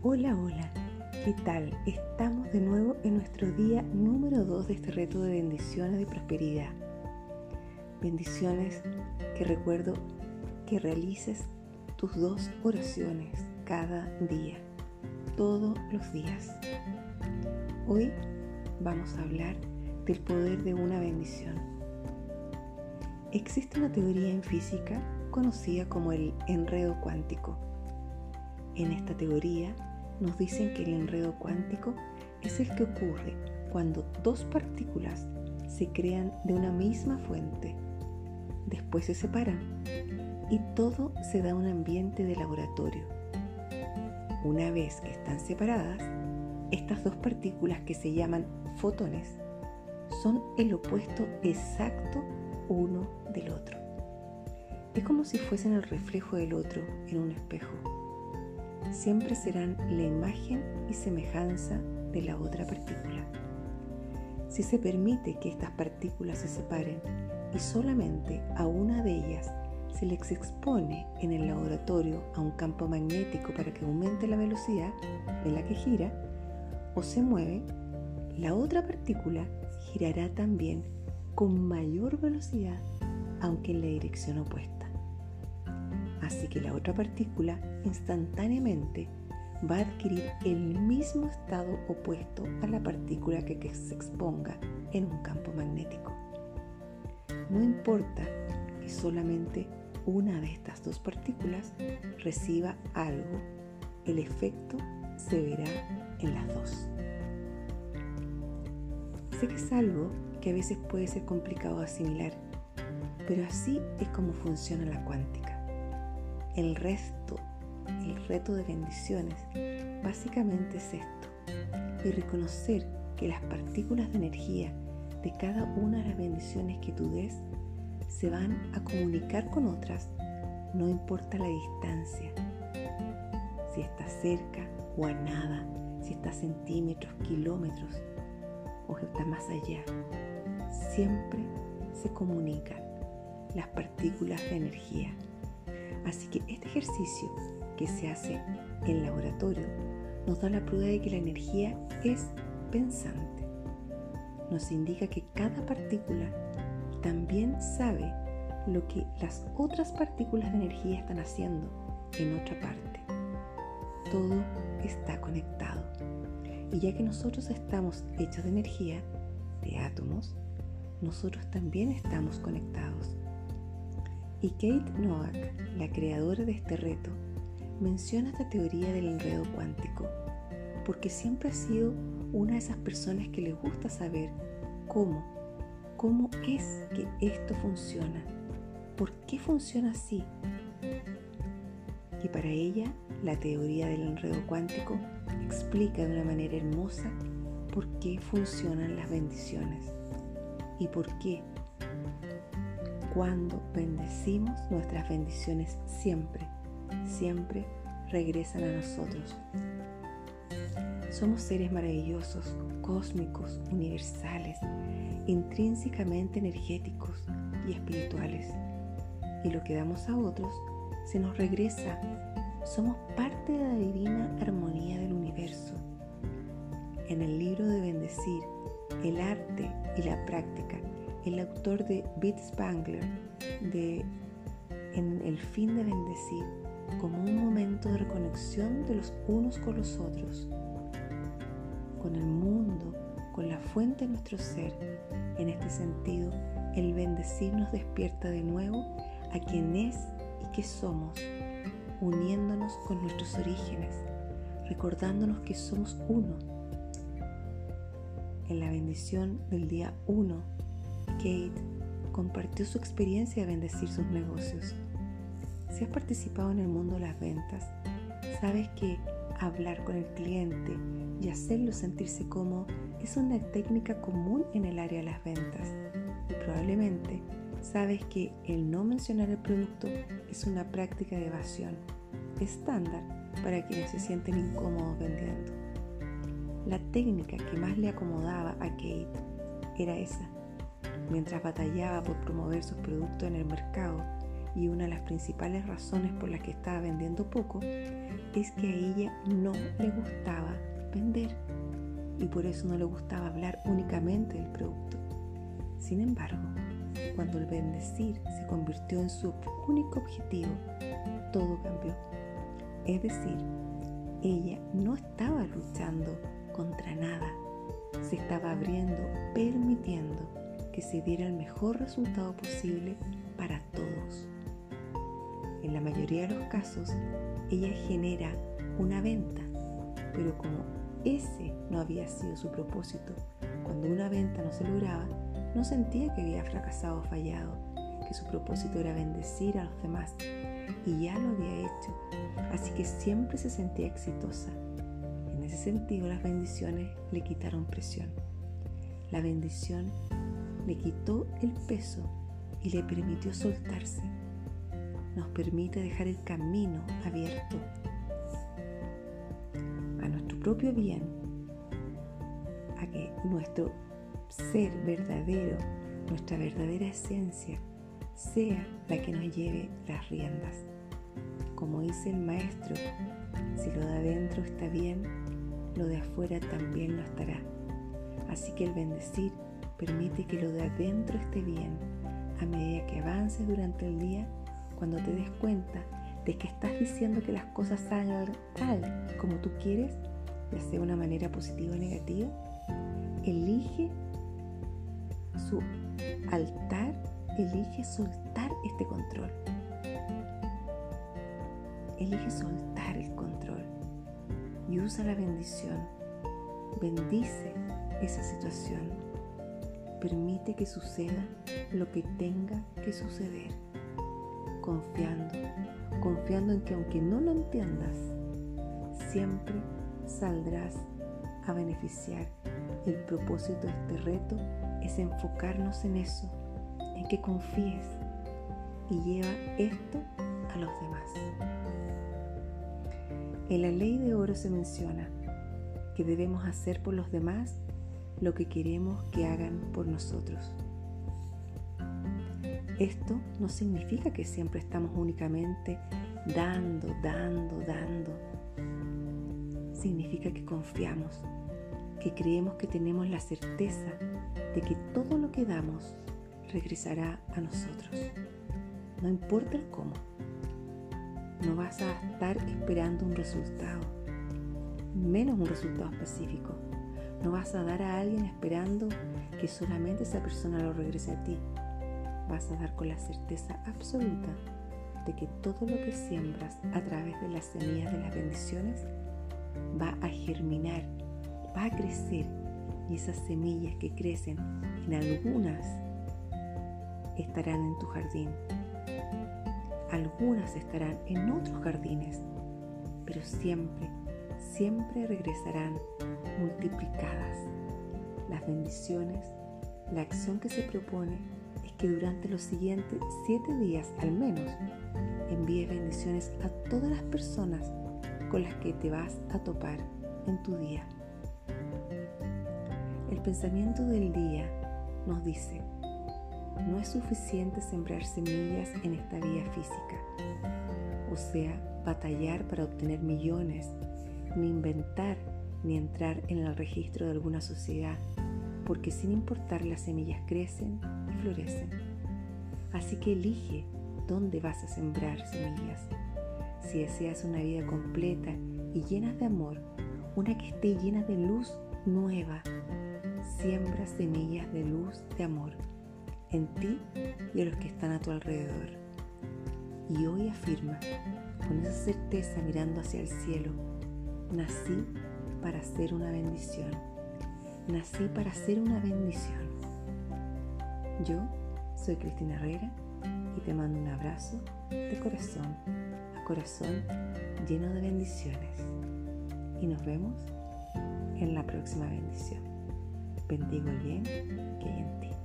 Hola, hola, ¿qué tal? Estamos de nuevo en nuestro día número 2 de este reto de bendiciones y prosperidad. Bendiciones que recuerdo que realices tus dos oraciones cada día, todos los días. Hoy vamos a hablar del poder de una bendición. Existe una teoría en física conocida como el enredo cuántico. En esta teoría nos dicen que el enredo cuántico es el que ocurre cuando dos partículas se crean de una misma fuente, después se separan y todo se da un ambiente de laboratorio. Una vez que están separadas, estas dos partículas que se llaman fotones son el opuesto exacto uno del otro. Es como si fuesen el reflejo del otro en un espejo siempre serán la imagen y semejanza de la otra partícula. Si se permite que estas partículas se separen y solamente a una de ellas se les expone en el laboratorio a un campo magnético para que aumente la velocidad de la que gira o se mueve, la otra partícula girará también con mayor velocidad aunque en la dirección opuesta. Así que la otra partícula instantáneamente va a adquirir el mismo estado opuesto a la partícula que, se exponga en un campo magnético. No importa que solamente una de estas dos partículas reciba algo, el efecto se verá en las dos. Sé que es algo que a veces puede ser complicado de asimilar, pero así es como funciona la cuántica. El resto, el reto de bendiciones, básicamente es esto. Y reconocer que las partículas de energía de cada una de las bendiciones que tú des se van a comunicar con otras, no importa la distancia. Si está cerca o a nada, si está centímetros, kilómetros o está más allá. Siempre se comunican las partículas de energía. Así que este ejercicio que se hace en laboratorio nos da la prueba de que la energía es pensante. Nos indica que cada partícula también sabe lo que las otras partículas de energía están haciendo en otra parte. Todo está conectado. Y ya que nosotros estamos hechos de energía, de átomos, nosotros también estamos conectados y Kate Noack, la creadora de este reto, menciona esta teoría del enredo cuántico porque siempre ha sido una de esas personas que le gusta saber cómo, cómo es que esto funciona, por qué funciona así. Y para ella, la teoría del enredo cuántico explica de una manera hermosa por qué funcionan las bendiciones y por qué cuando bendecimos, nuestras bendiciones siempre, siempre regresan a nosotros. Somos seres maravillosos, cósmicos, universales, intrínsecamente energéticos y espirituales. Y lo que damos a otros se nos regresa. Somos parte de la divina armonía del universo. En el libro de Bendecir, el arte y la práctica el autor de Beat Spangler, de En el fin de bendecir, como un momento de reconexión de los unos con los otros, con el mundo, con la fuente de nuestro ser. En este sentido, el bendecir nos despierta de nuevo a quien es y que somos, uniéndonos con nuestros orígenes, recordándonos que somos uno. En la bendición del día 1 Kate compartió su experiencia de bendecir sus negocios. Si has participado en el mundo de las ventas, sabes que hablar con el cliente y hacerlo sentirse cómodo es una técnica común en el área de las ventas. Y probablemente sabes que el no mencionar el producto es una práctica de evasión estándar para quienes se sienten incómodos vendiendo. La técnica que más le acomodaba a Kate era esa, mientras batallaba por promover sus productos en el mercado, y una de las principales razones por las que estaba vendiendo poco es que a ella no le gustaba vender y por eso no le gustaba hablar únicamente del producto. Sin embargo, cuando el bendecir se convirtió en su único objetivo, todo cambió. Es decir, ella no estaba luchando contra nada, se estaba abriendo, permitiendo que se diera el mejor resultado posible para todos. En la mayoría de los casos, ella genera una venta, pero como ese no había sido su propósito, cuando una venta no se lograba, no sentía que había fracasado o fallado, que su propósito era bendecir a los demás y ya lo había hecho, así que siempre se sentía exitosa. En ese sentido, las bendiciones le quitaron presión. La bendición le quitó el peso y le permitió soltarse. Nos permite dejar el camino abierto a nuestro propio bien, a que nuestro ser verdadero, nuestra verdadera esencia, sea la que nos lleve las riendas. Como dice el maestro, si lo de adentro está bien, lo de afuera también lo estará. Así que el bendecir permite que lo de adentro esté bien a medida que avances durante el día, cuando te des cuenta de que estás diciendo que las cosas salgan tal como tú quieres, ya sea de una manera positiva o negativa, elige su altar, elige soltar este control. Elige soltar el control y usa la bendición. Bendice esa situación. Permite que suceda lo que tenga que suceder. Confiando, confiando en que aunque no lo entiendas, siempre saldrás a beneficiar. El propósito de este reto es enfocarnos en eso, en que confíes y lleva esto a los demás. En la ley de oro se menciona que debemos hacer por los demás lo que queremos que hagan por nosotros. Esto no significa que siempre estamos únicamente dando, dando, dando. Significa que confiamos, que creemos que tenemos la certeza de que todo lo que damos regresará a nosotros. No importa el cómo. No vas a estar esperando un resultado, menos un resultado específico. No vas a dar a alguien esperando que solamente esa persona lo regrese a ti. Vas a dar con la certeza absoluta de que todo lo que siembras a través de las semillas de las bendiciones va a germinar, va a crecer y esas semillas que crecen en algunas estarán en tu jardín algunas estarán en otros jardines, pero siempre, siempre regresarán multiplicadas. Las bendiciones, la acción que se propone es que durante los siguientes siete días al menos envíes bendiciones a todas las personas con las que te vas a topar en tu día. El pensamiento del día nos dice, no es suficiente sembrar semillas en esta vía física, o sea, batallar para obtener millones, ni inventar ni entrar en el registro de alguna sociedad, porque sin importar las semillas crecen y florecen. Así que elige dónde vas a sembrar semillas. Si deseas una vida completa y llena de amor, una que esté llena de luz nueva, siembra semillas de luz, de amor en ti y en los que están a tu alrededor. Y hoy afirma, con esa certeza mirando hacia el cielo, nací para ser una bendición. Nací para ser una bendición. Yo soy Cristina Herrera y te mando un abrazo de corazón a corazón lleno de bendiciones. Y nos vemos en la próxima bendición. Bendigo el bien que hay en ti.